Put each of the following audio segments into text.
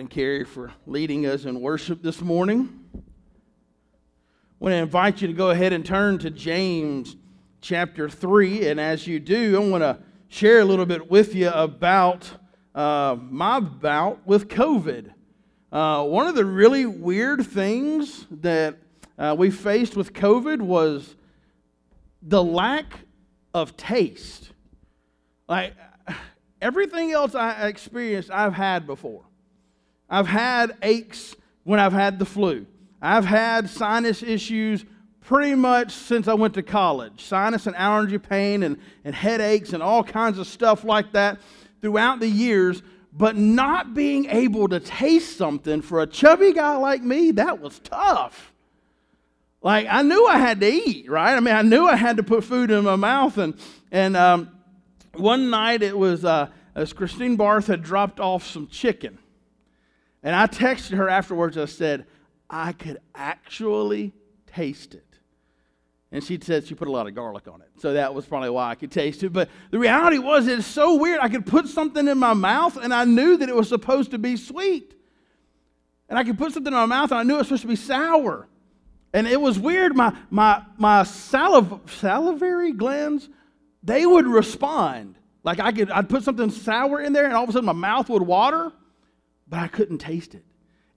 And Carrie for leading us in worship this morning. I want to invite you to go ahead and turn to James chapter 3. And as you do, I want to share a little bit with you about uh, my bout with COVID. Uh, one of the really weird things that uh, we faced with COVID was the lack of taste. Like, everything else I experienced, I've had before. I've had aches when I've had the flu. I've had sinus issues pretty much since I went to college sinus and allergy pain and, and headaches and all kinds of stuff like that throughout the years. But not being able to taste something for a chubby guy like me, that was tough. Like, I knew I had to eat, right? I mean, I knew I had to put food in my mouth. And, and um, one night it was uh, as Christine Barth had dropped off some chicken. And I texted her afterwards. I said, I could actually taste it. And she said she put a lot of garlic on it. So that was probably why I could taste it. But the reality was, it's so weird. I could put something in my mouth and I knew that it was supposed to be sweet. And I could put something in my mouth and I knew it was supposed to be sour. And it was weird. My, my, my saliv- salivary glands, they would respond. Like I could, I'd put something sour in there and all of a sudden my mouth would water but I couldn't taste it.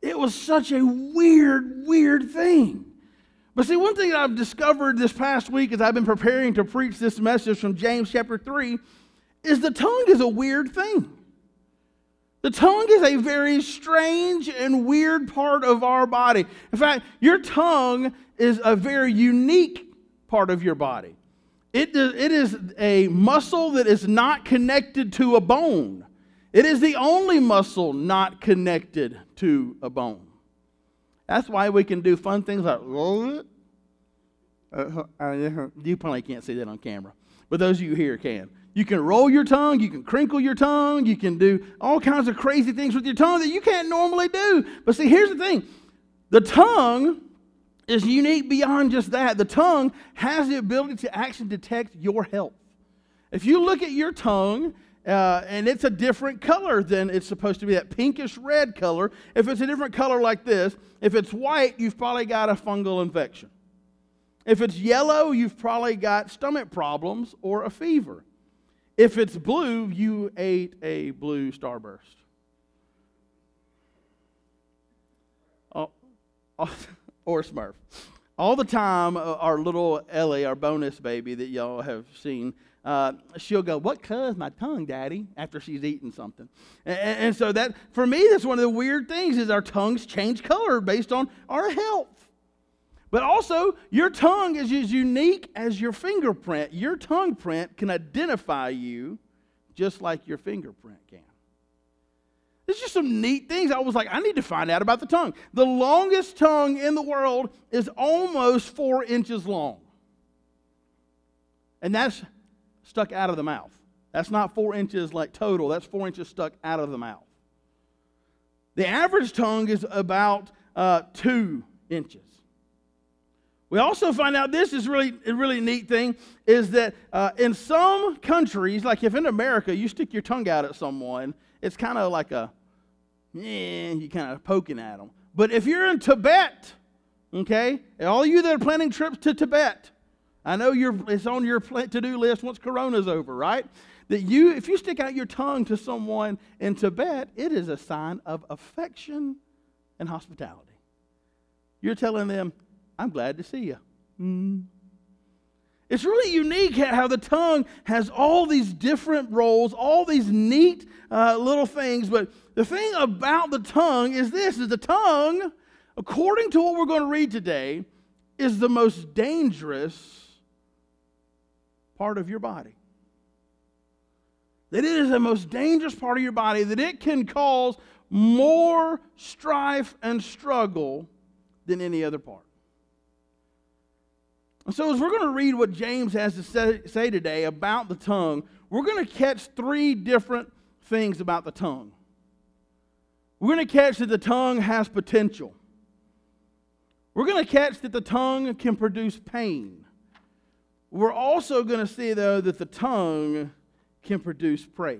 It was such a weird, weird thing. But see, one thing I've discovered this past week as I've been preparing to preach this message from James chapter 3 is the tongue is a weird thing. The tongue is a very strange and weird part of our body. In fact, your tongue is a very unique part of your body. It, it is a muscle that is not connected to a bone. It is the only muscle not connected to a bone. That's why we can do fun things like you probably can't see that on camera, but those of you here can. You can roll your tongue, you can crinkle your tongue, you can do all kinds of crazy things with your tongue that you can't normally do. But see, here's the thing the tongue is unique beyond just that. The tongue has the ability to actually detect your health. If you look at your tongue uh, and it's a different color than it's supposed to be, that pinkish red color. If it's a different color like this, if it's white, you've probably got a fungal infection. If it's yellow, you've probably got stomach problems or a fever. If it's blue, you ate a blue starburst. Oh, or Smurf. All the time, uh, our little Ellie, our bonus baby that y'all have seen, uh, she'll go, What is my tongue, Daddy? after she's eaten something. And, and, so that, for me, that's one of the weird things is our tongues change color based on our health. But also, your tongue is as unique as your fingerprint. Your tongue print can identify you just like your fingerprint can. There's just some neat things. I was like, I need to find out about the tongue. The longest tongue in the world is almost four inches long. And that's stuck out of the mouth. That's not four inches like total, that's four inches stuck out of the mouth. The average tongue is about uh, two inches. We also find out this is really a really neat thing is that uh, in some countries, like if in America you stick your tongue out at someone, it's kind of like a, eh, you kind of poking at them. But if you're in Tibet, okay, all you that are planning trips to Tibet, I know it's on your to do list once Corona's over, right? That you, if you stick out your tongue to someone in Tibet, it is a sign of affection and hospitality. You're telling them, I'm glad to see you. Mm. It's really unique how the tongue has all these different roles, all these neat uh, little things. But the thing about the tongue is this: is the tongue, according to what we're going to read today, is the most dangerous part of your body. That it is the most dangerous part of your body, that it can cause more strife and struggle than any other part. And so, as we're going to read what James has to say, say today about the tongue, we're going to catch three different things about the tongue. We're going to catch that the tongue has potential. We're going to catch that the tongue can produce pain. We're also going to see, though, that the tongue can produce praise.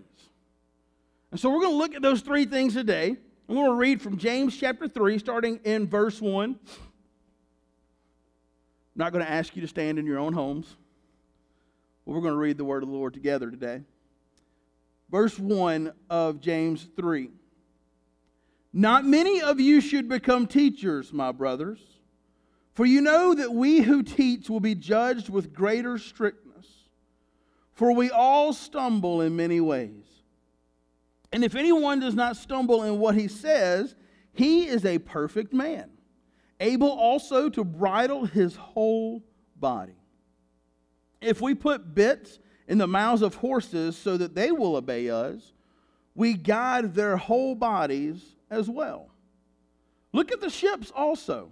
And so we're going to look at those three things today. I'm going to read from James chapter 3, starting in verse 1. I'm not going to ask you to stand in your own homes. We're going to read the word of the Lord together today. Verse 1 of James 3. Not many of you should become teachers, my brothers, for you know that we who teach will be judged with greater strictness. For we all stumble in many ways. And if anyone does not stumble in what he says, he is a perfect man, able also to bridle his whole body. If we put bits in the mouths of horses so that they will obey us, we guide their whole bodies as well. Look at the ships also.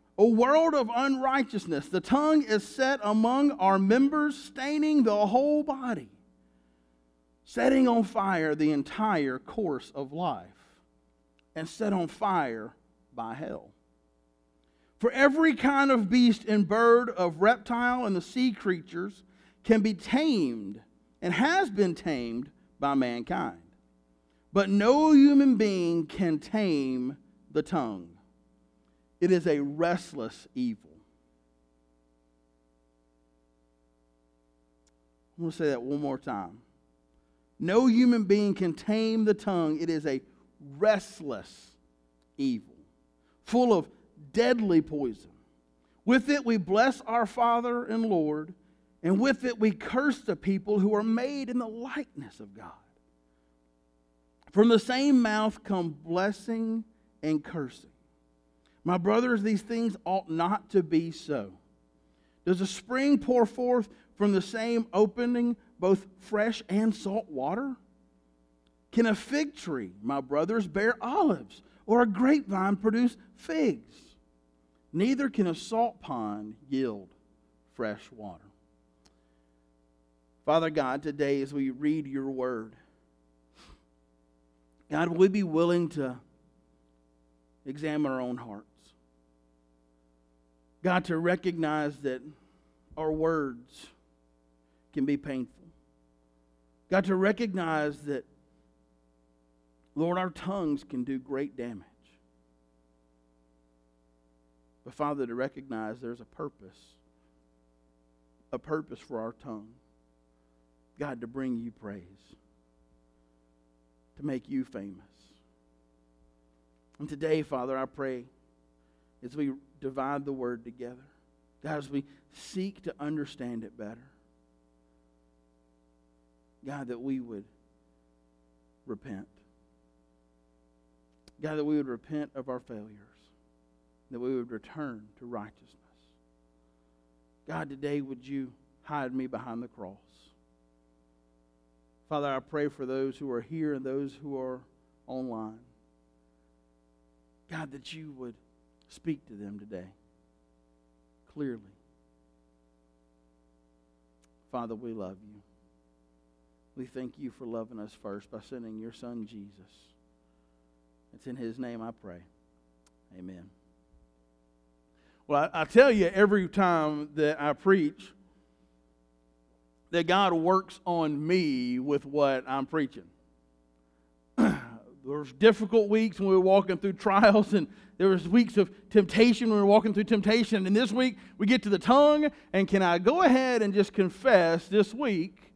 a world of unrighteousness. The tongue is set among our members, staining the whole body, setting on fire the entire course of life, and set on fire by hell. For every kind of beast and bird, of reptile, and the sea creatures can be tamed and has been tamed by mankind. But no human being can tame the tongue. It is a restless evil. I'm going to say that one more time. No human being can tame the tongue. It is a restless evil, full of deadly poison. With it we bless our Father and Lord, and with it we curse the people who are made in the likeness of God. From the same mouth come blessing and cursing. My brothers, these things ought not to be so. Does a spring pour forth from the same opening both fresh and salt water? Can a fig tree, my brothers, bear olives, or a grapevine produce figs? Neither can a salt pond yield fresh water. Father God, today as we read your word, God, will we be willing to examine our own hearts? God, to recognize that our words can be painful. God, to recognize that, Lord, our tongues can do great damage. But Father, to recognize there's a purpose, a purpose for our tongue. God, to bring you praise, to make you famous. And today, Father, I pray as we divide the word together, God, as we seek to understand it better, God, that we would repent. God, that we would repent of our failures that we would return to righteousness. God, today would you hide me behind the cross? Father, I pray for those who are here and those who are online. God, that you would speak to them today clearly. Father, we love you. We thank you for loving us first by sending your son Jesus. It's in his name I pray. Amen. Well, I, I tell you every time that I preach that God works on me with what I'm preaching. There's difficult weeks when we were walking through trials, and there was weeks of temptation when we were walking through temptation. And this week we get to the tongue, and can I go ahead and just confess this week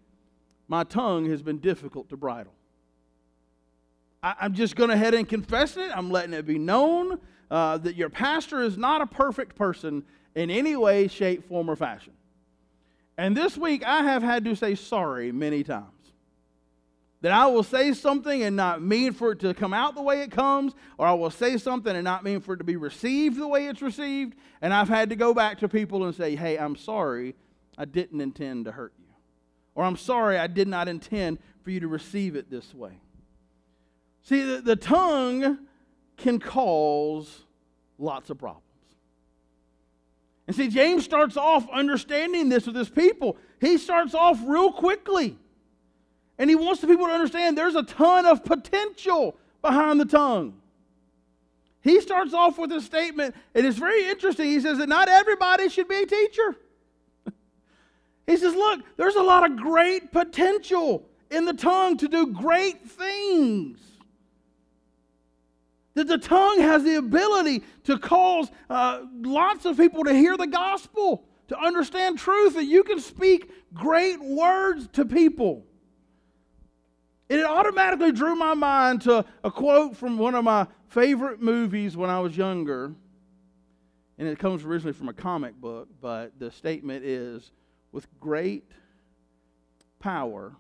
my tongue has been difficult to bridle. I, am just going ahead and confessing it. I'm letting it be known uh, that your pastor is not a perfect person in any way, shape, form, or fashion. And this week, I have had to say sorry many times. That I will say something and not mean for it to come out the way it comes, or I will say something and not mean for it to be received the way it's received. And I've had to go back to people and say, hey, I'm sorry, I didn't intend to hurt you. Or I'm sorry, I did not intend for you to receive it this way. See, the, the tongue can cause lots of problems. And see, James starts off understanding this with his people. He starts off real quickly. And he wants the people to understand there's a ton of potential behind the tongue. He starts off with a statement, and it's very interesting. He says that not everybody should be a teacher. he says, Look, there's a lot of great potential in the tongue to do great things. That the tongue has the ability to cause uh, lots of people to hear the gospel, to understand truth, that you can speak great words to people. And it automatically drew my mind to a quote from one of my favorite movies when I was younger. And it comes originally from a comic book, but the statement is with great power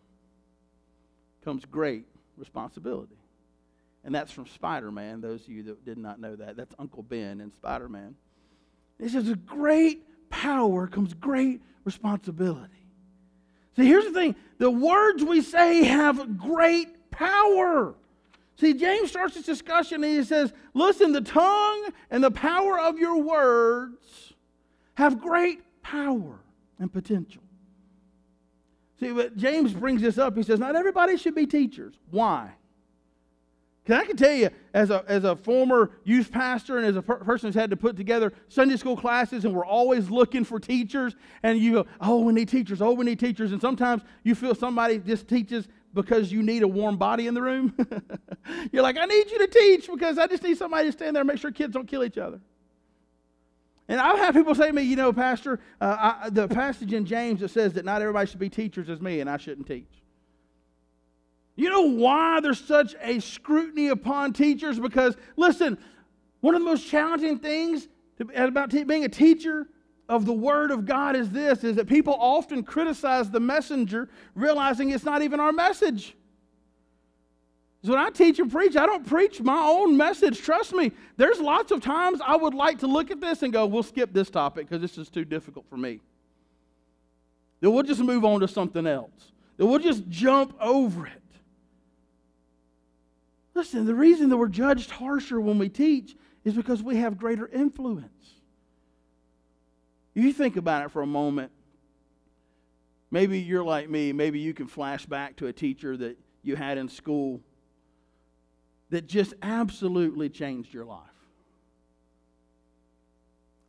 comes great responsibility. And that's from Spider Man, those of you that did not know that. That's Uncle Ben in Spider Man. He says, with great power comes great responsibility. See, here's the thing the words we say have great power. See, James starts this discussion and he says, Listen, the tongue and the power of your words have great power and potential. See, but James brings this up. He says, Not everybody should be teachers. Why? Because I can tell you, as a, as a former youth pastor and as a per- person who's had to put together Sunday school classes, and we're always looking for teachers, and you go, oh, we need teachers, oh, we need teachers. And sometimes you feel somebody just teaches because you need a warm body in the room. You're like, I need you to teach because I just need somebody to stand there and make sure kids don't kill each other. And I've had people say to me, you know, Pastor, uh, I, the passage in James that says that not everybody should be teachers is me, and I shouldn't teach. You know why there's such a scrutiny upon teachers? Because, listen, one of the most challenging things about being a teacher of the Word of God is this is that people often criticize the messenger, realizing it's not even our message. So when I teach and preach, I don't preach my own message. Trust me, there's lots of times I would like to look at this and go, we'll skip this topic because this is too difficult for me. Then we'll just move on to something else. Then we'll just jump over it. Listen, the reason that we're judged harsher when we teach is because we have greater influence. You think about it for a moment. Maybe you're like me. Maybe you can flash back to a teacher that you had in school that just absolutely changed your life.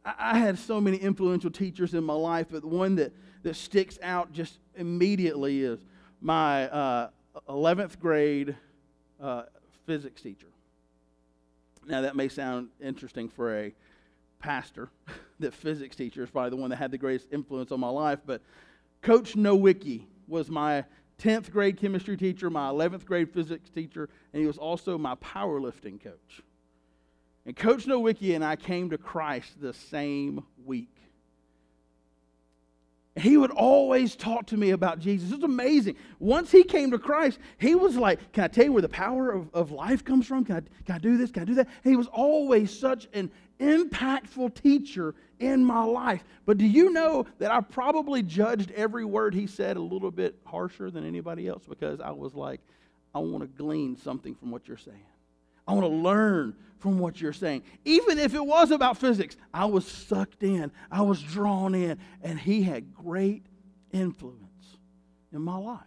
I had so many influential teachers in my life, but the one that, that sticks out just immediately is my uh, 11th grade uh, physics teacher. Now, that may sound interesting for a pastor, that physics teacher is probably the one that had the greatest influence on my life, but Coach Nowicki was my 10th grade chemistry teacher, my 11th grade physics teacher, and he was also my powerlifting coach. And Coach Nowicki and I came to Christ the same week. He would always talk to me about Jesus. It's amazing. Once he came to Christ, he was like, Can I tell you where the power of, of life comes from? Can I, can I do this? Can I do that? He was always such an impactful teacher in my life. But do you know that I probably judged every word he said a little bit harsher than anybody else because I was like, I want to glean something from what you're saying. I want to learn from what you're saying. Even if it was about physics, I was sucked in, I was drawn in, and he had great influence in my life.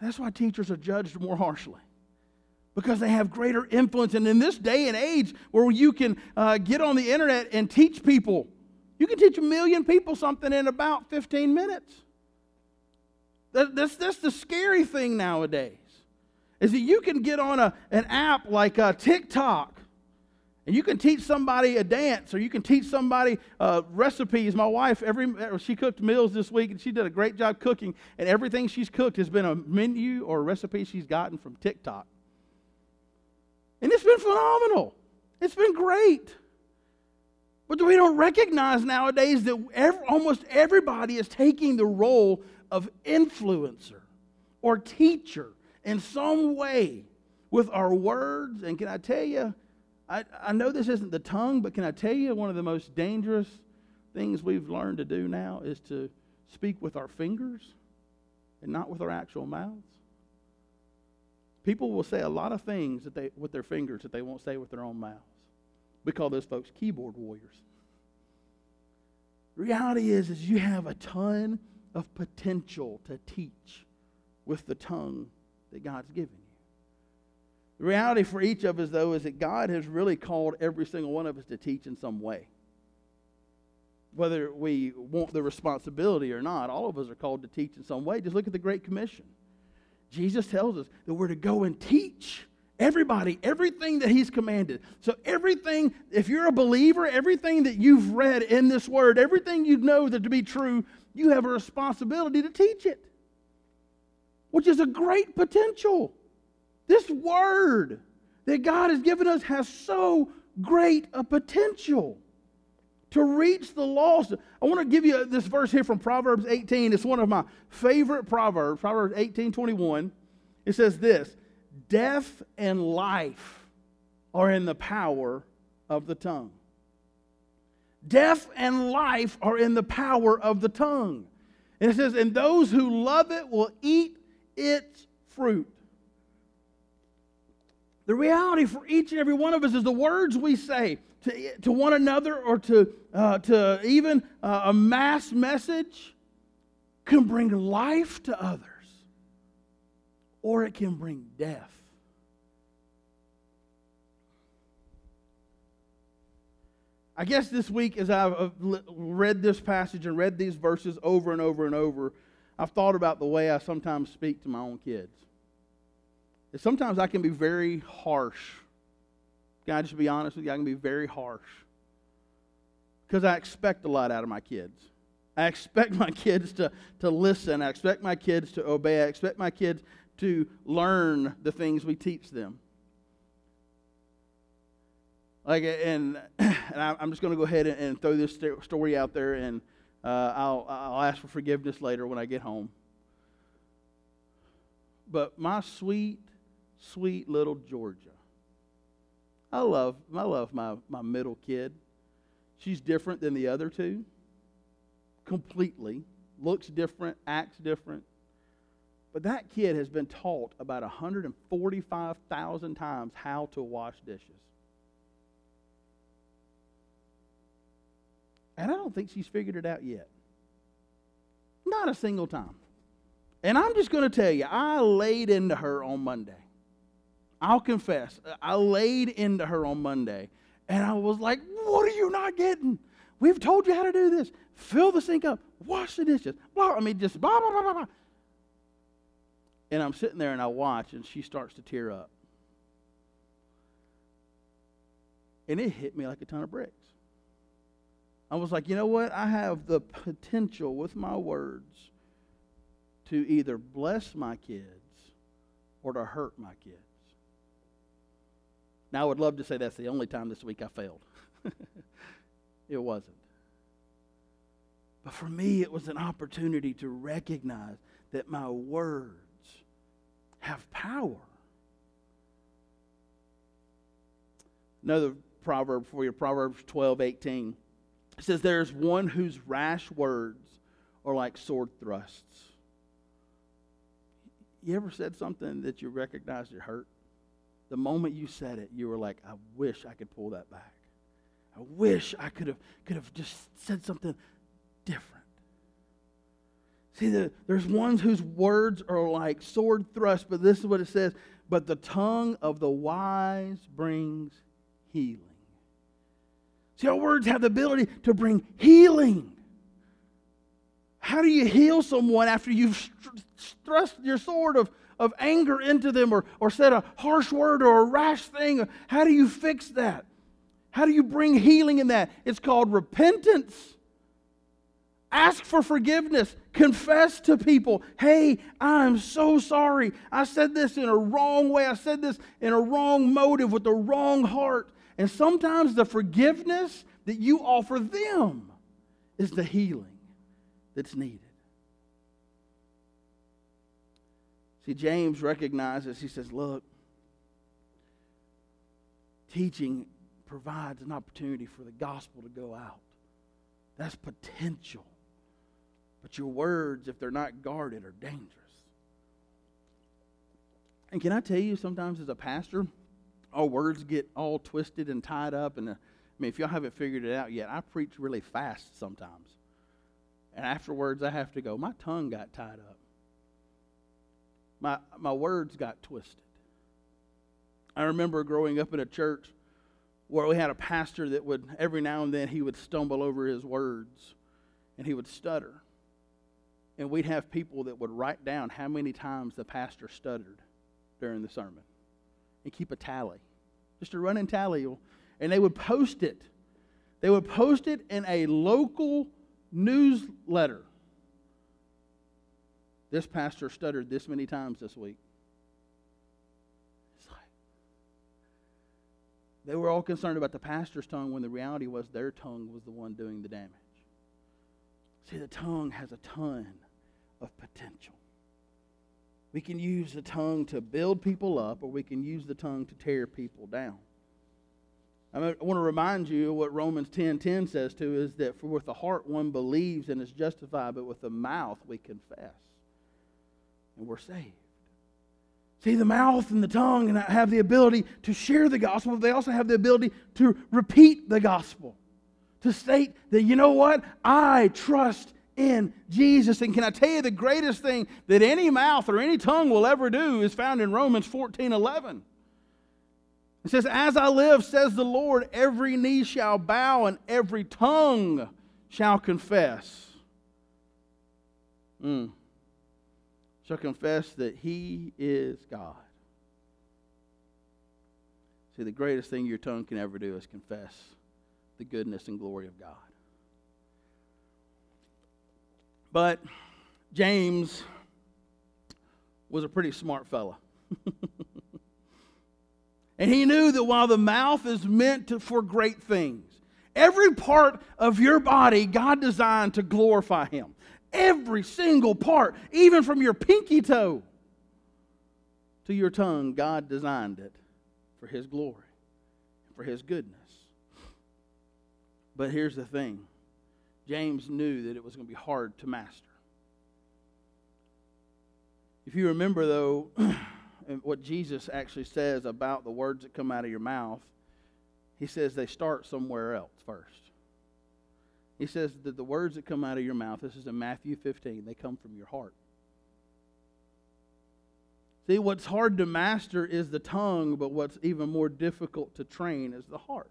That's why teachers are judged more harshly because they have greater influence. And in this day and age where you can uh, get on the internet and teach people, you can teach a million people something in about 15 minutes. That, that's, that's the scary thing nowadays is that you can get on a, an app like uh, TikTok and you can teach somebody a dance or you can teach somebody uh, recipes. My wife, every she cooked meals this week and she did a great job cooking, and everything she's cooked has been a menu or a recipe she's gotten from TikTok. And it's been phenomenal. It's been great. But we don't recognize nowadays that every, almost everybody is taking the role of influencer or teacher in some way with our words. And can I tell you, I, I know this isn't the tongue, but can I tell you one of the most dangerous things we've learned to do now is to speak with our fingers and not with our actual mouths? People will say a lot of things that they, with their fingers that they won't say with their own mouths. We call those folks keyboard warriors. Reality is, is you have a ton of potential to teach with the tongue that God's given you. The reality for each of us, though, is that God has really called every single one of us to teach in some way. Whether we want the responsibility or not, all of us are called to teach in some way. Just look at the Great Commission. Jesus tells us that we're to go and teach everybody everything that He's commanded. So, everything, if you're a believer, everything that you've read in this Word, everything you know that to be true, you have a responsibility to teach it, which is a great potential. This word that God has given us has so great a potential to reach the lost. I want to give you this verse here from Proverbs 18. It's one of my favorite proverbs, Proverbs 18 21. It says this Death and life are in the power of the tongue. Death and life are in the power of the tongue. And it says, And those who love it will eat its fruit. The reality for each and every one of us is the words we say to, to one another or to, uh, to even uh, a mass message can bring life to others or it can bring death. I guess this week, as I've read this passage and read these verses over and over and over, I've thought about the way I sometimes speak to my own kids sometimes I can be very harsh. Can I just be honest with you? I can be very harsh. Because I expect a lot out of my kids. I expect my kids to, to listen. I expect my kids to obey. I expect my kids to learn the things we teach them. Like, and, and I'm just going to go ahead and, throw this story out there, and uh, I'll, I'll ask for forgiveness later when I get home. But my sweet, sweet little Georgia. I love, I love my, my middle kid. She's different than the other two, completely. Looks different, acts different. But that kid has been taught about 145,000 times how to wash dishes. And I don't think she's figured it out yet. Not a single time. And I'm just going to tell you, I laid into her on Monday. I'll confess, I laid into her on Monday and I was like, What are you not getting? We've told you how to do this. Fill the sink up, wash the dishes, blah. I mean, just blah, blah, blah, blah, blah. And I'm sitting there and I watch and she starts to tear up. And it hit me like a ton of bricks. I was like, you know what? I have the potential with my words to either bless my kids or to hurt my kids. Now, I would love to say that's the only time this week I failed. it wasn't. But for me, it was an opportunity to recognize that my words have power. Another proverb for you, Proverbs 12, 18. It says, There's one whose rash words are like sword thrusts. You ever said something that you recognized it hurt? the moment you said it, you were like, I wish I could pull that back. I wish I could have, could have just said something different. See, the, there's ones whose words are like sword thrusts, but this is what it says But the tongue of the wise brings healing. See, our words have the ability to bring healing. How do you heal someone after you've thrust your sword of, of anger into them or, or said a harsh word or a rash thing? How do you fix that? How do you bring healing in that? It's called repentance. Ask for forgiveness. Confess to people, hey, I'm so sorry. I said this in a wrong way. I said this in a wrong motive with the wrong heart. And sometimes the forgiveness that you offer them is the healing that's needed. See, James recognizes, he says, look, teaching provides an opportunity for the gospel to go out. That's potential. But your words, if they're not guarded, are dangerous. And can I tell you, sometimes as a pastor, our words get all twisted and tied up. And uh, I mean, if y'all haven't figured it out yet, I preach really fast sometimes. And afterwards, I have to go, my tongue got tied up. My, my words got twisted. I remember growing up in a church where we had a pastor that would, every now and then, he would stumble over his words and he would stutter. And we'd have people that would write down how many times the pastor stuttered during the sermon and keep a tally, just a running tally. And they would post it. They would post it in a local newsletter. This pastor stuttered this many times this week. Like, they were all concerned about the pastor's tongue when the reality was their tongue was the one doing the damage. See, the tongue has a ton of potential. We can use the tongue to build people up, or we can use the tongue to tear people down. I want to remind you what Romans 10 10 says too is that for with the heart one believes and is justified, but with the mouth we confess. And we're saved. See, the mouth and the tongue have the ability to share the gospel, but they also have the ability to repeat the gospel. To state that, you know what? I trust in Jesus. And can I tell you the greatest thing that any mouth or any tongue will ever do is found in Romans 14 11. It says, As I live, says the Lord, every knee shall bow and every tongue shall confess. Mm. Shall confess that He is God. See, the greatest thing your tongue can ever do is confess the goodness and glory of God. But James was a pretty smart fella. and he knew that while the mouth is meant to, for great things, every part of your body God designed to glorify him. Every single part, even from your pinky toe to your tongue, God designed it for his glory, for his goodness. But here's the thing James knew that it was going to be hard to master. If you remember, though, what Jesus actually says about the words that come out of your mouth, he says they start somewhere else first. He says that the words that come out of your mouth, this is in Matthew 15, they come from your heart. See, what's hard to master is the tongue, but what's even more difficult to train is the heart.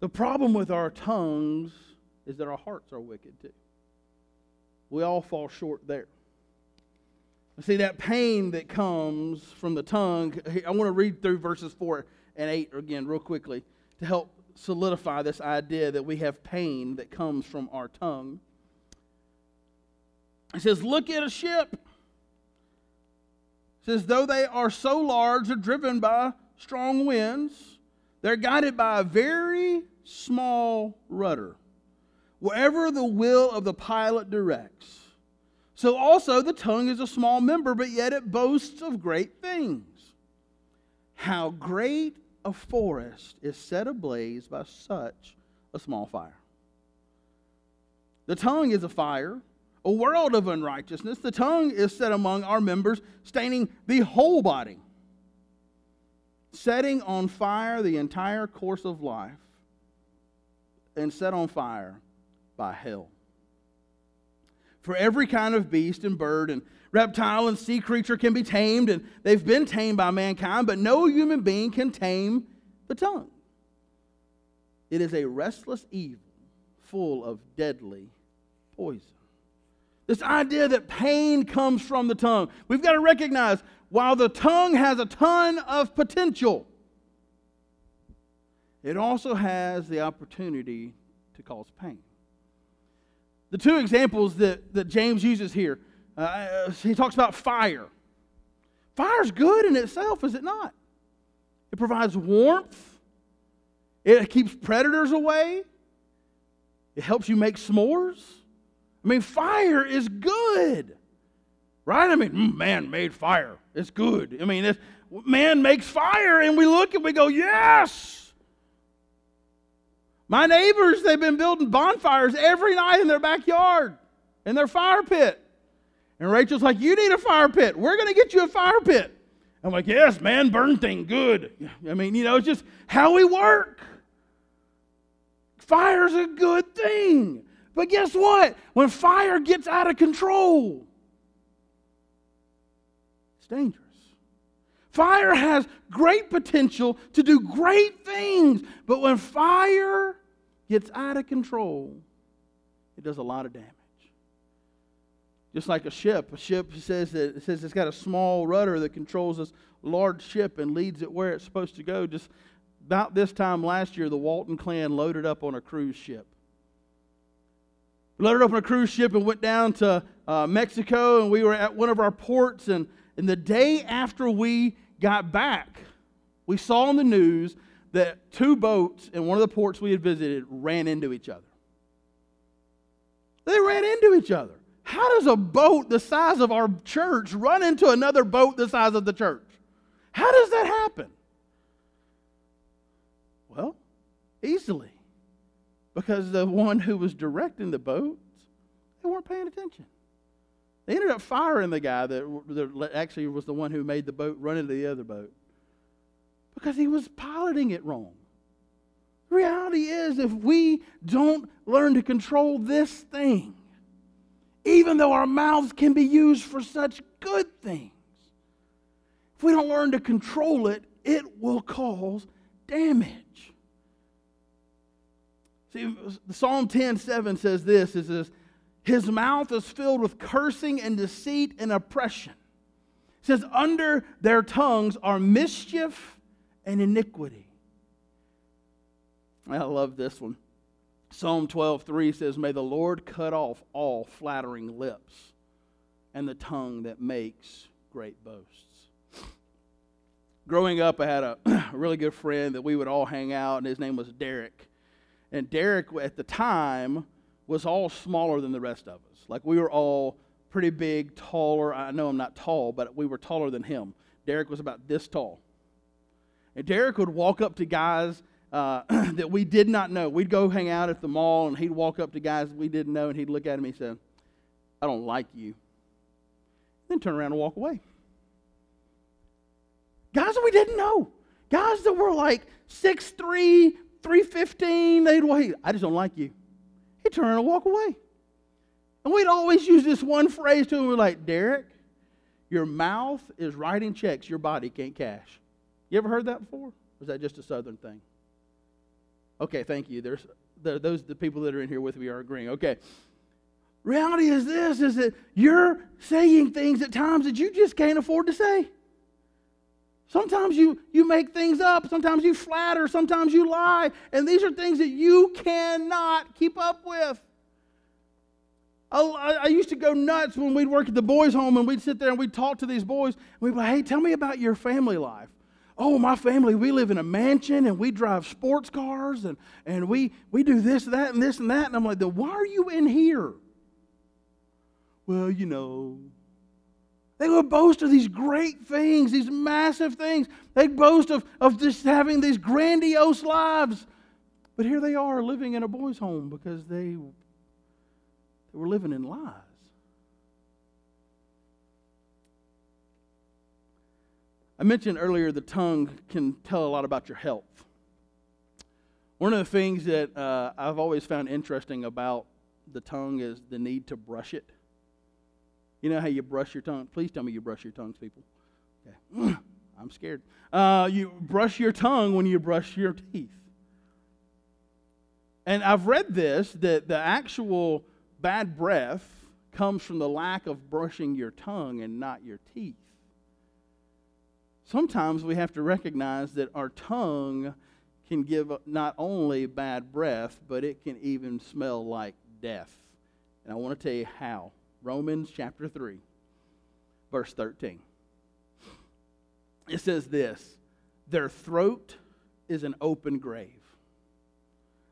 The problem with our tongues is that our hearts are wicked too. We all fall short there. See, that pain that comes from the tongue, I want to read through verses 4 and 8 again, real quickly, to help solidify this idea that we have pain that comes from our tongue. It says, Look at a ship. It says, Though they are so large, they're driven by strong winds, they're guided by a very small rudder wherever the will of the pilot directs. So also the tongue is a small member, but yet it boasts of great things. How great a forest is set ablaze by such a small fire. The tongue is a fire, a world of unrighteousness. The tongue is set among our members, staining the whole body, setting on fire the entire course of life, and set on fire by hell. For every kind of beast and bird and reptile and sea creature can be tamed, and they've been tamed by mankind, but no human being can tame the tongue. It is a restless evil full of deadly poison. This idea that pain comes from the tongue. We've got to recognize while the tongue has a ton of potential, it also has the opportunity to cause pain. The two examples that, that James uses here, uh, he talks about fire. Fire's good in itself, is it not? It provides warmth, it keeps predators away, it helps you make s'mores. I mean, fire is good, right? I mean, mm, man made fire. It's good. I mean, man makes fire, and we look and we go, yes. My neighbors, they've been building bonfires every night in their backyard, in their fire pit. And Rachel's like, You need a fire pit. We're going to get you a fire pit. I'm like, Yes, man, burn thing, good. I mean, you know, it's just how we work. Fire's a good thing. But guess what? When fire gets out of control, it's dangerous. Fire has great potential to do great things, but when fire gets out of control, it does a lot of damage. Just like a ship, a ship says that it says it's got a small rudder that controls this large ship and leads it where it's supposed to go. Just about this time last year, the Walton clan loaded up on a cruise ship. Loaded up on a cruise ship and went down to uh, Mexico, and we were at one of our ports. And, and the day after we got back, we saw on the news that two boats in one of the ports we had visited ran into each other. They ran into each other. How does a boat the size of our church run into another boat the size of the church? How does that happen? Well, easily. Because the one who was directing the boats, they weren't paying attention. They ended up firing the guy that, that actually was the one who made the boat run into the other boat because he was piloting it wrong. Reality is, if we don't learn to control this thing, even though our mouths can be used for such good things, if we don't learn to control it, it will cause damage. See, Psalm 10 7 says this it says, His mouth is filled with cursing and deceit and oppression. It says, Under their tongues are mischief and iniquity. I love this one. Psalm 12, 3 says, May the Lord cut off all flattering lips and the tongue that makes great boasts. Growing up, I had a really good friend that we would all hang out, and his name was Derek. And Derek, at the time, was all smaller than the rest of us. Like we were all pretty big, taller. I know I'm not tall, but we were taller than him. Derek was about this tall. And Derek would walk up to guys uh, that we did not know. We'd go hang out at the mall, and he'd walk up to guys we didn't know, and he'd look at him and he said, I don't like you. Then turn around and walk away. Guys that we didn't know. Guys that were like 6'3, 315, they'd wait. I just don't like you. He'd turn around and walk away. And we'd always use this one phrase to him. We're like, Derek, your mouth is writing checks your body can't cash. You ever heard that before? Or is that just a southern thing? Okay, thank you. There's there, those the people that are in here with me are agreeing. Okay. Reality is this is that you're saying things at times that you just can't afford to say. Sometimes you, you make things up. Sometimes you flatter. Sometimes you lie. And these are things that you cannot keep up with. I, I, used to go nuts when we'd work at the boys' home and we'd sit there and we'd talk to these boys. And we'd be like, hey, tell me about your family life oh, my family, we live in a mansion and we drive sports cars and, and we, we do this, that, and this and that. And I'm like, why are you in here? Well, you know. They would boast of these great things, these massive things. They boast of, of just having these grandiose lives. But here they are living in a boys' home because they, they were living in lies. I mentioned earlier the tongue can tell a lot about your health. One of the things that uh, I've always found interesting about the tongue is the need to brush it. You know how you brush your tongue? Please tell me you brush your tongues, people. Okay. I'm scared. Uh, you brush your tongue when you brush your teeth. And I've read this that the actual bad breath comes from the lack of brushing your tongue and not your teeth sometimes we have to recognize that our tongue can give not only bad breath, but it can even smell like death. And I want to tell you how. Romans chapter 3, verse 13. It says this Their throat is an open grave,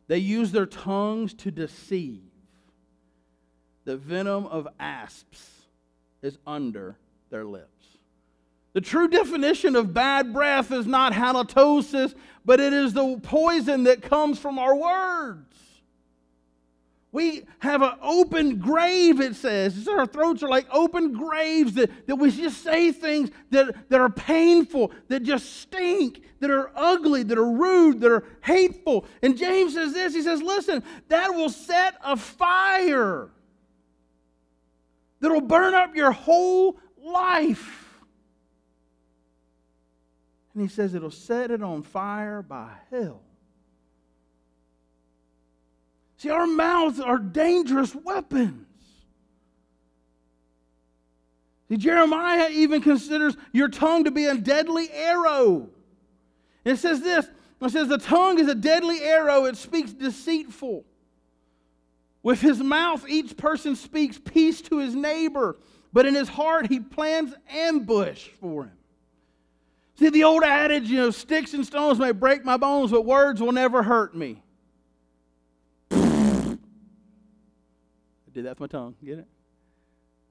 they use their tongues to deceive. The venom of asps is under their lips. The true definition of bad breath is not halitosis, but it is the poison that comes from our words. We have an open grave, it says. Our throats are like open graves that, that we just say things that, that are painful, that just stink, that are ugly, that are rude, that are hateful. And James says this He says, Listen, that will set a fire that'll burn up your whole life. And he says it'll set it on fire by hell. See, our mouths are dangerous weapons. See, Jeremiah even considers your tongue to be a deadly arrow. It says this it says, The tongue is a deadly arrow, it speaks deceitful. With his mouth, each person speaks peace to his neighbor, but in his heart, he plans ambush for him. See, the old adage, you know, sticks and stones may break my bones, but words will never hurt me. I did that with my tongue. Get it?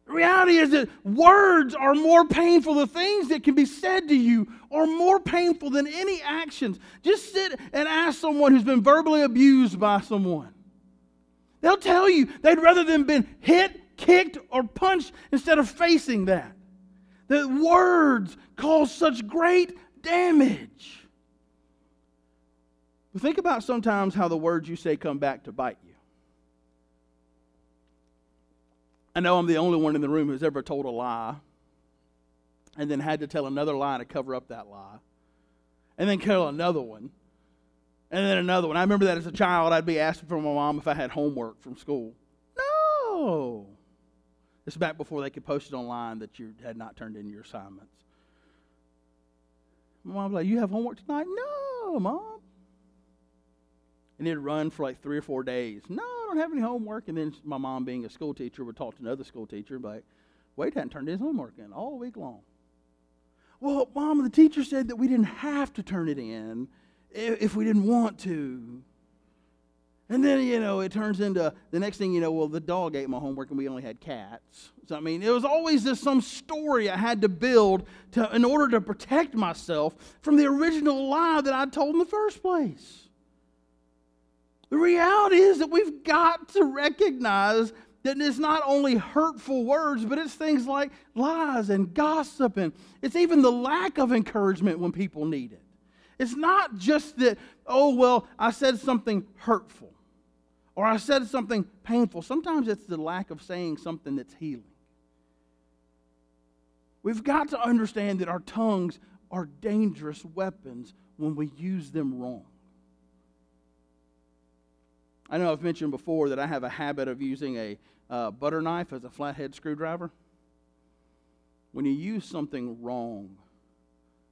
The reality is that words are more painful. The things that can be said to you are more painful than any actions. Just sit and ask someone who's been verbally abused by someone. They'll tell you they'd rather than been hit, kicked, or punched instead of facing that. That words cause such great damage. But think about sometimes how the words you say come back to bite you. I know I'm the only one in the room who's ever told a lie and then had to tell another lie to cover up that lie, and then tell another one, and then another one. I remember that as a child, I'd be asking from my mom if I had homework from school. No. This is back before they could post it online that you had not turned in your assignments. My mom was like, You have homework tonight? No, mom. And it'd run for like three or four days. No, I don't have any homework. And then my mom, being a school teacher, would talk to another school teacher and be like, Wade hadn't turned his homework in all week long. Well, mom, the teacher said that we didn't have to turn it in if we didn't want to. And then, you know, it turns into the next thing you know, well, the dog ate my homework and we only had cats. So, I mean, it was always this some story I had to build to, in order to protect myself from the original lie that I told in the first place. The reality is that we've got to recognize that it's not only hurtful words, but it's things like lies and gossip, and it's even the lack of encouragement when people need it. It's not just that, oh, well, I said something hurtful or I said something painful. Sometimes it's the lack of saying something that's healing. We've got to understand that our tongues are dangerous weapons when we use them wrong. I know I've mentioned before that I have a habit of using a uh, butter knife as a flathead screwdriver. When you use something wrong,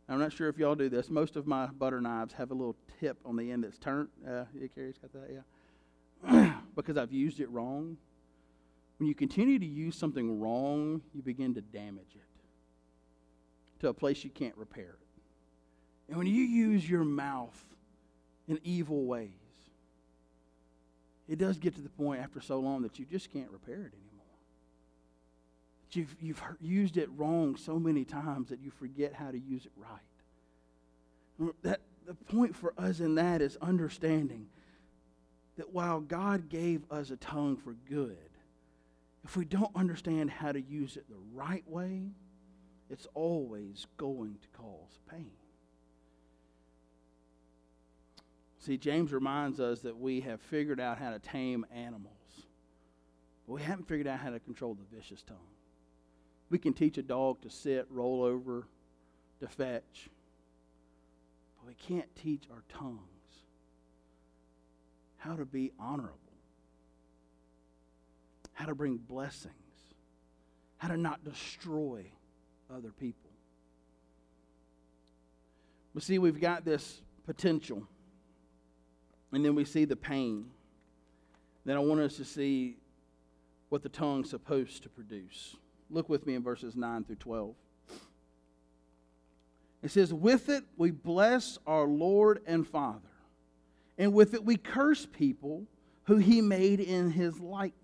I'm not sure if y'all do this. Most of my butter knives have a little tip on the end that's turned. Uh, yeah, Carrie's got that, yeah. because I've used it wrong. When you continue to use something wrong, you begin to damage it to a place you can't repair it. And when you use your mouth in evil ways, it does get to the point after so long that you just can't repair it anymore. You've, you've used it wrong so many times that you forget how to use it right. That, the point for us in that is understanding that while God gave us a tongue for good, if we don't understand how to use it the right way, it's always going to cause pain. See, James reminds us that we have figured out how to tame animals, but we haven't figured out how to control the vicious tongue. We can teach a dog to sit, roll over, to fetch, but we can't teach our tongues how to be honorable, how to bring blessings, how to not destroy other people. But see, we've got this potential and then we see the pain. Then I want us to see what the tongue's supposed to produce. Look with me in verses 9 through 12. It says, With it we bless our Lord and Father, and with it we curse people who he made in his likeness.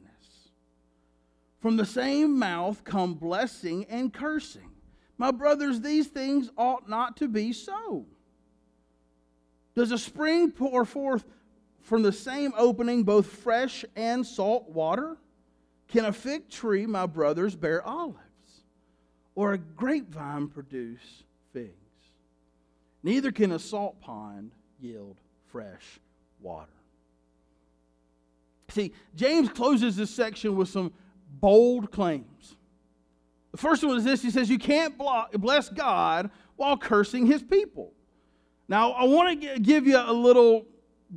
From the same mouth come blessing and cursing. My brothers, these things ought not to be so. Does a spring pour forth from the same opening both fresh and salt water? Can a fig tree, my brothers, bear olives? Or a grapevine produce figs? Neither can a salt pond yield fresh water. See, James closes this section with some bold claims. The first one is this he says, You can't bless God while cursing his people. Now, I want to give you a little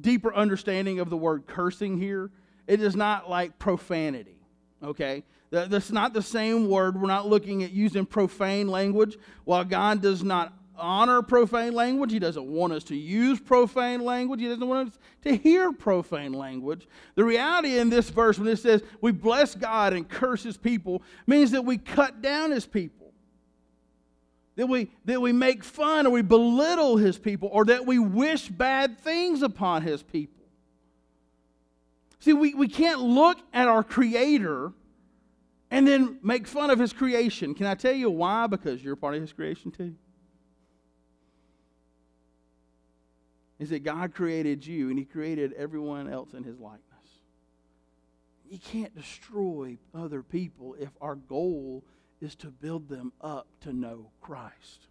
deeper understanding of the word cursing here. It is not like profanity, okay? That's not the same word. We're not looking at using profane language. While God does not honor profane language. He doesn't want us to use profane language. He doesn't want us to hear profane language. The reality in this verse, when it says we bless God and curse his people, means that we cut down his people. That we, that we make fun or we belittle his people or that we wish bad things upon his people. See, we, we can't look at our Creator and then make fun of his creation. Can I tell you why? Because you're part of his creation too. Is that God created you and He created everyone else in His likeness. You can't destroy other people if our goal is to build them up to know Christ.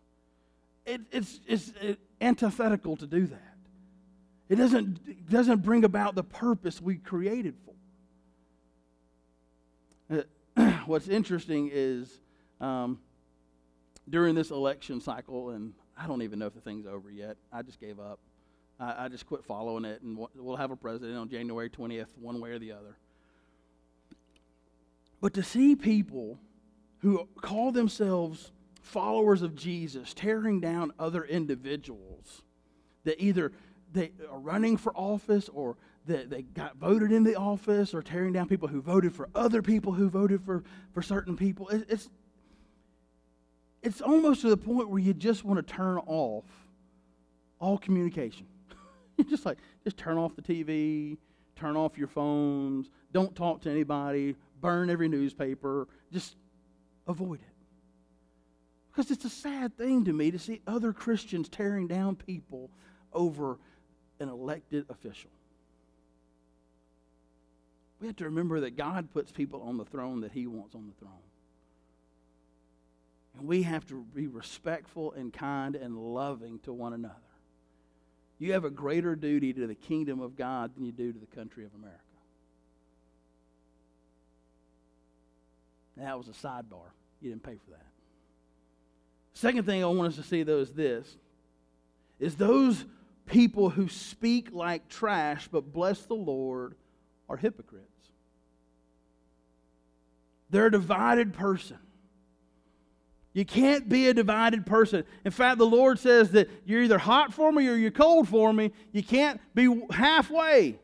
It, it's, it's antithetical to do that. It doesn't, it doesn't bring about the purpose we created for. Uh, what's interesting is um, during this election cycle, and I don't even know if the thing's over yet, I just gave up. I, I just quit following it, and we'll have a president on January 20th, one way or the other. But to see people who call themselves followers of Jesus tearing down other individuals that either they are running for office or that they got voted in the office or tearing down people who voted for other people who voted for, for certain people. It's, it's almost to the point where you just want to turn off all communication. just like, just turn off the TV, turn off your phones, don't talk to anybody, burn every newspaper, just avoid it. Because it's a sad thing to me to see other Christians tearing down people over an elected official. We have to remember that God puts people on the throne that He wants on the throne. And we have to be respectful and kind and loving to one another. You have a greater duty to the kingdom of God than you do to the country of America. that was a sidebar. You didn't pay for that. Second thing I want us to see, though, is this is those people who speak like trash but bless the Lord are hypocrites. They're a divided person. You can't be a divided person. In fact, the Lord says that you're either hot for me or you're cold for me. You can't be halfway.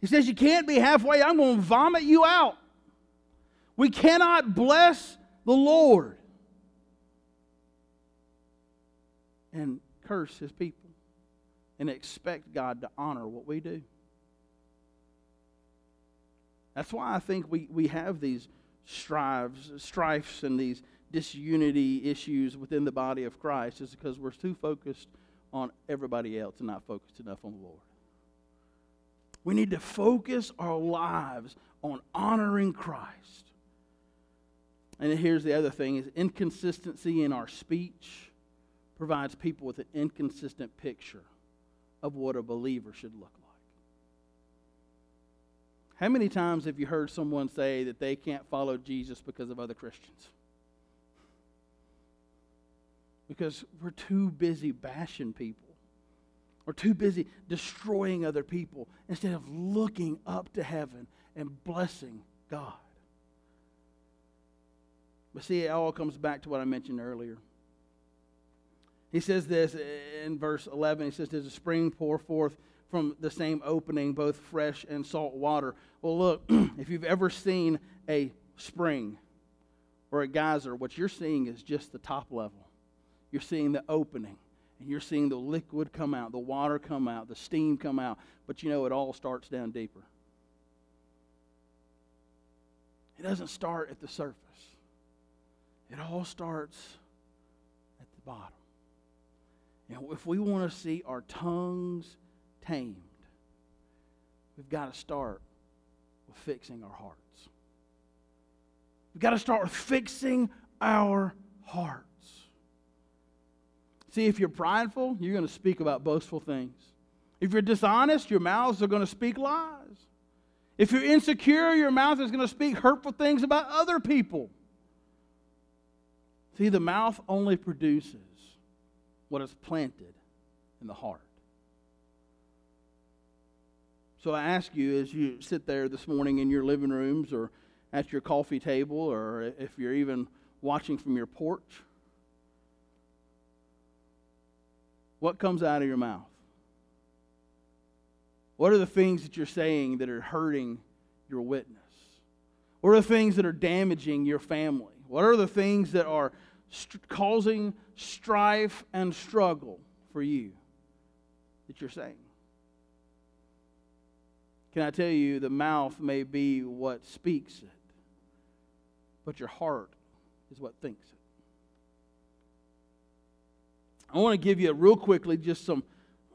He says you can't be halfway. I'm going to vomit you out. We cannot bless the Lord and curse his people and expect God to honor what we do. That's why I think we, we have these strives, strifes and these disunity issues within the body of Christ is because we're too focused on everybody else and not focused enough on the Lord. We need to focus our lives on honoring Christ. And here's the other thing is inconsistency in our speech provides people with an inconsistent picture of what a believer should look like. How many times have you heard someone say that they can't follow Jesus because of other Christians? Because we're too busy bashing people. We're too busy destroying other people instead of looking up to heaven and blessing God. But see, it all comes back to what I mentioned earlier. He says this in verse 11. He says, Does a spring pour forth from the same opening, both fresh and salt water. Well, look, if you've ever seen a spring or a geyser, what you're seeing is just the top level. You're seeing the opening, and you're seeing the liquid come out, the water come out, the steam come out. But you know, it all starts down deeper. It doesn't start at the surface, it all starts at the bottom. And if we want to see our tongues tamed, we've got to start with fixing our hearts. We've got to start with fixing our hearts. See, if you're prideful, you're going to speak about boastful things. If you're dishonest, your mouths are going to speak lies. If you're insecure, your mouth is going to speak hurtful things about other people. See, the mouth only produces what is planted in the heart. So I ask you as you sit there this morning in your living rooms or at your coffee table or if you're even watching from your porch, what comes out of your mouth? What are the things that you're saying that are hurting your witness? What are the things that are damaging your family? What are the things that are st- causing strife and struggle for you that you're saying? Can I tell you, the mouth may be what speaks it, but your heart is what thinks it. I want to give you real quickly just some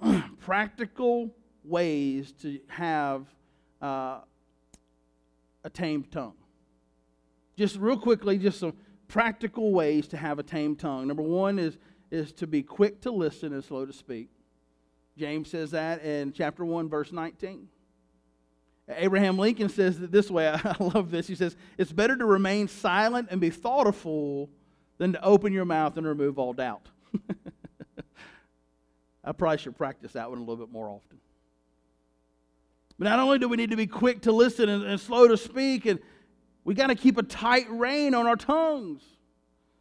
practical ways to have uh, a tamed tongue. Just real quickly, just some practical ways to have a tamed tongue. Number one is, is to be quick to listen and slow to speak. James says that in chapter 1, verse 19. Abraham Lincoln says it this way. I love this. He says, It's better to remain silent and be thought a fool than to open your mouth and remove all doubt. I probably should practice that one a little bit more often. But not only do we need to be quick to listen and, and slow to speak, and we got to keep a tight rein on our tongues.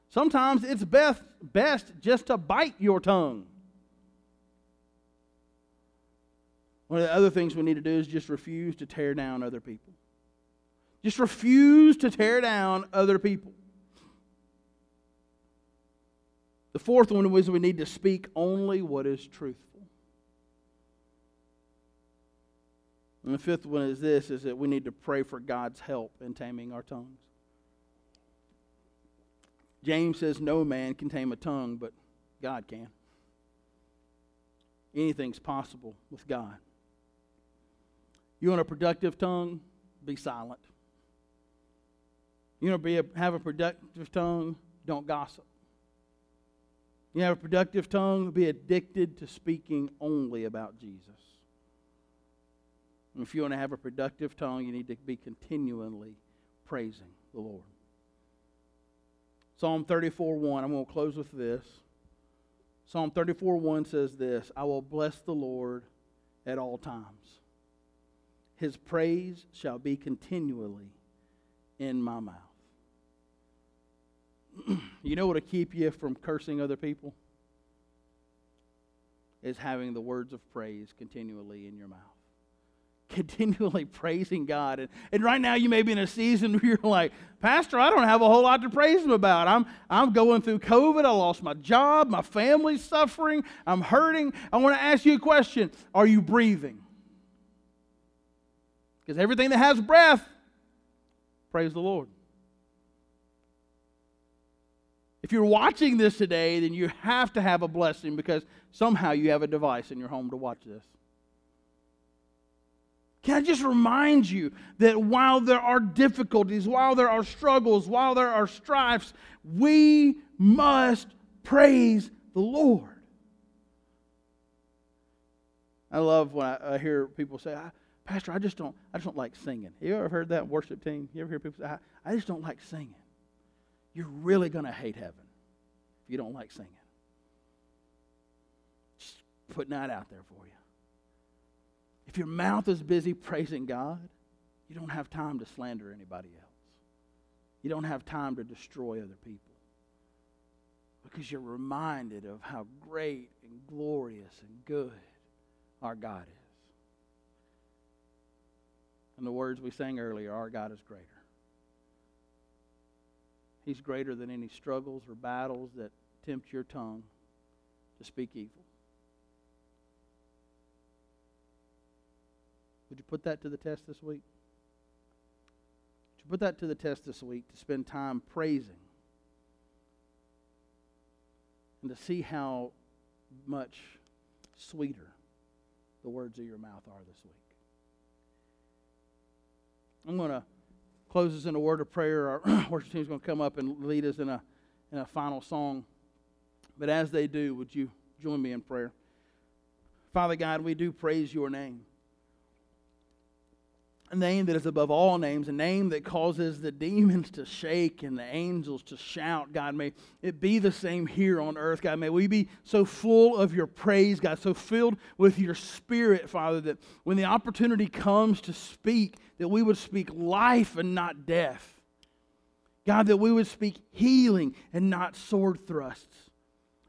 Sometimes it's best, best just to bite your tongue. One of the other things we need to do is just refuse to tear down other people. Just refuse to tear down other people. The fourth one is we need to speak only what is truthful. And the fifth one is this is that we need to pray for God's help in taming our tongues. James says no man can tame a tongue, but God can. Anything's possible with God. You want a productive tongue? Be silent. You want to be a, have a productive tongue? Don't gossip. You have a productive tongue? Be addicted to speaking only about Jesus. And if you want to have a productive tongue, you need to be continually praising the Lord. Psalm 34 1, I'm going to close with this. Psalm 34 1 says this I will bless the Lord at all times. His praise shall be continually in my mouth. you know what will keep you from cursing other people? Is having the words of praise continually in your mouth continually praising God. And, and right now, you may be in a season where you're like, Pastor, I don't have a whole lot to praise Him about. I'm, I'm going through COVID. I lost my job. My family's suffering. I'm hurting. I want to ask you a question Are you breathing? Because everything that has breath, praise the Lord. If you're watching this today, then you have to have a blessing because somehow you have a device in your home to watch this. Can I just remind you that while there are difficulties, while there are struggles, while there are strifes, we must praise the Lord. I love when I, I hear people say, Pastor, I just don't, I just don't like singing. You ever heard that worship team? You ever hear people say, I, I just don't like singing? You're really going to hate heaven if you don't like singing. Just putting that out there for you. If your mouth is busy praising God, you don't have time to slander anybody else. You don't have time to destroy other people because you're reminded of how great and glorious and good our God is. And the words we sang earlier, our God is greater. He's greater than any struggles or battles that tempt your tongue to speak evil. Would you put that to the test this week? Would you put that to the test this week to spend time praising and to see how much sweeter the words of your mouth are this week. I'm going to close us in a word of prayer. Our worship team is going to come up and lead us in a, in a final song. But as they do, would you join me in prayer? Father God, we do praise your name name that is above all names, a name that causes the demons to shake and the angels to shout. God, may it be the same here on earth. God, may we be so full of your praise, God, so filled with your spirit, Father, that when the opportunity comes to speak, that we would speak life and not death. God, that we would speak healing and not sword thrusts.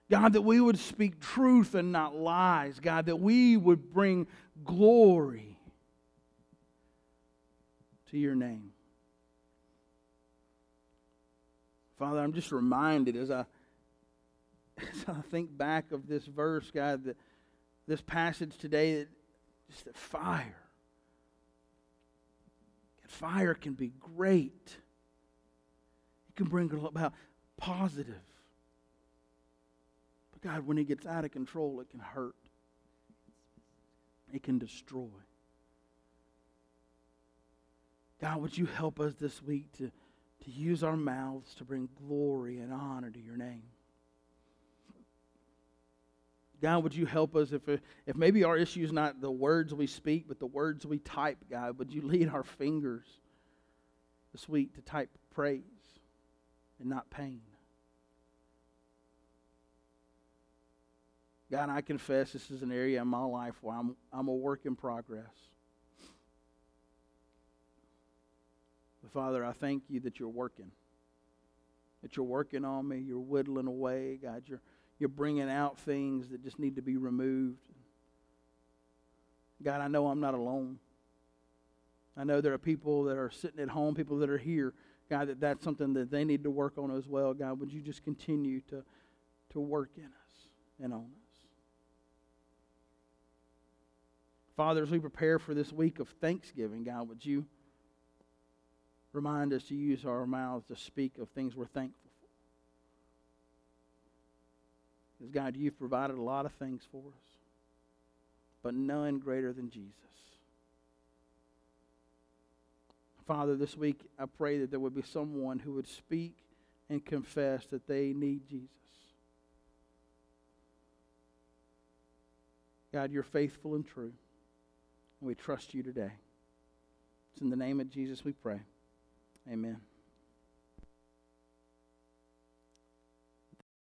God, that we would speak truth and not lies. God, that we would bring glory to your name. Father, I'm just reminded as I, as I think back of this verse, God, that this passage today, that just that fire. Fire can be great. It can bring about positive. But God, when it gets out of control, it can hurt. It can destroy. God, would you help us this week to, to use our mouths to bring glory and honor to your name? God, would you help us if, if maybe our issue is not the words we speak, but the words we type, God, would you lead our fingers this week to type praise and not pain? God, I confess this is an area in my life where I'm, I'm a work in progress. Father, I thank you that you're working. That you're working on me. You're whittling away. God, you're, you're bringing out things that just need to be removed. God, I know I'm not alone. I know there are people that are sitting at home, people that are here. God, that that's something that they need to work on as well. God, would you just continue to, to work in us and on us? Father, as we prepare for this week of Thanksgiving, God, would you remind us to use our mouths to speak of things we're thankful for. Because, God, you've provided a lot of things for us, but none greater than Jesus. Father, this week I pray that there would be someone who would speak and confess that they need Jesus. God, you're faithful and true. And we trust you today. It's in the name of Jesus we pray. Amen.